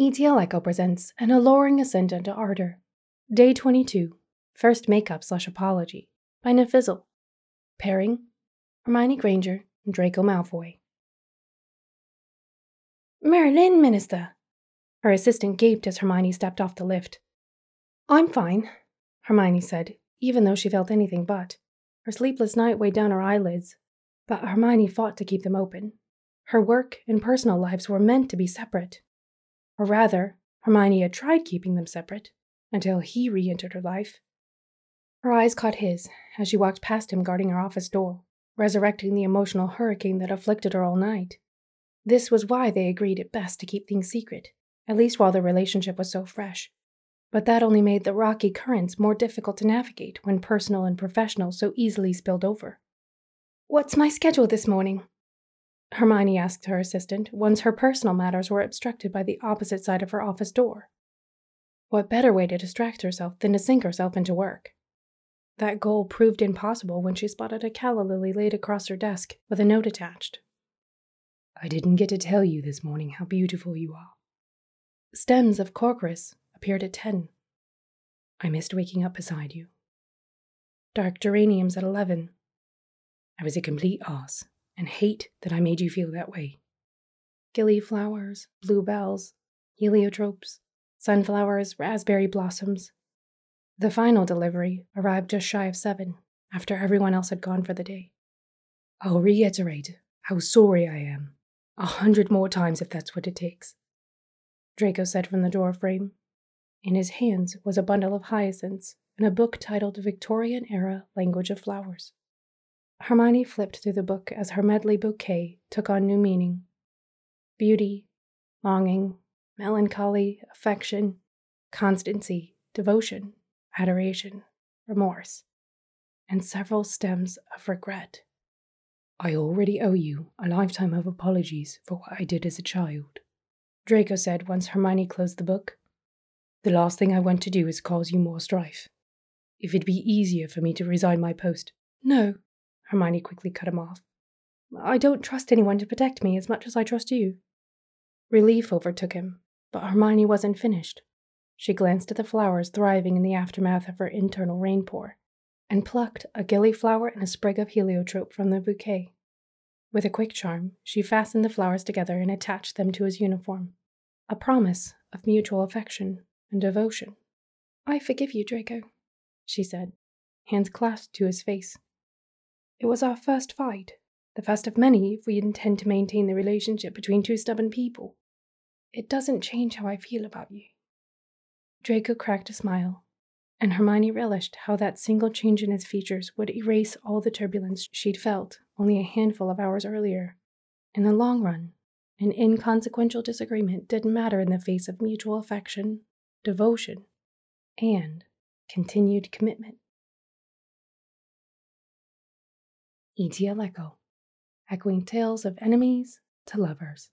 ETL Echo presents An Alluring Ascent into Ardor, Day 22, First Makeup Slash Apology, by niffizzle. Pairing Hermione Granger and Draco Malfoy. Merlin, Minister! Her assistant gaped as Hermione stepped off the lift. I'm fine, Hermione said, even though she felt anything but. Her sleepless night weighed down her eyelids, but Hermione fought to keep them open. Her work and personal lives were meant to be separate. Or rather, Hermione had tried keeping them separate until he re entered her life. Her eyes caught his as she walked past him guarding her office door, resurrecting the emotional hurricane that afflicted her all night. This was why they agreed it best to keep things secret, at least while their relationship was so fresh. But that only made the rocky currents more difficult to navigate when personal and professional so easily spilled over. What's my schedule this morning? Hermione asked her assistant once her personal matters were obstructed by the opposite side of her office door. What better way to distract herself than to sink herself into work? That goal proved impossible when she spotted a calla lily laid across her desk with a note attached. I didn't get to tell you this morning how beautiful you are. Stems of Corchorus appeared at 10. I missed waking up beside you. Dark geraniums at 11. I was a complete ass and hate that I made you feel that way. Gillyflowers, bluebells, heliotropes, sunflowers, raspberry blossoms. The final delivery arrived just shy of seven, after everyone else had gone for the day. I'll reiterate how sorry I am, a hundred more times if that's what it takes. Draco said from the door frame. In his hands was a bundle of hyacinths and a book titled Victorian Era Language of Flowers. Hermione flipped through the book as her medley bouquet took on new meaning beauty, longing, melancholy, affection, constancy, devotion, adoration, remorse, and several stems of regret. I already owe you a lifetime of apologies for what I did as a child, Draco said once Hermione closed the book. The last thing I want to do is cause you more strife. If it'd be easier for me to resign my post. No, Hermione quickly cut him off. I don't trust anyone to protect me as much as I trust you. Relief overtook him, but Hermione wasn't finished. She glanced at the flowers thriving in the aftermath of her internal rainpour, and plucked a gillyflower and a sprig of heliotrope from the bouquet. With a quick charm, she fastened the flowers together and attached them to his uniform, a promise of mutual affection and devotion. I forgive you, Draco, she said, hands clasped to his face. It was our first fight, the first of many if we intend to maintain the relationship between two stubborn people. It doesn't change how I feel about you. Draco cracked a smile, and Hermione relished how that single change in his features would erase all the turbulence she'd felt only a handful of hours earlier. In the long run, an inconsequential disagreement didn't matter in the face of mutual affection, devotion, and continued commitment. ETL Echo, echoing tales of enemies to lovers.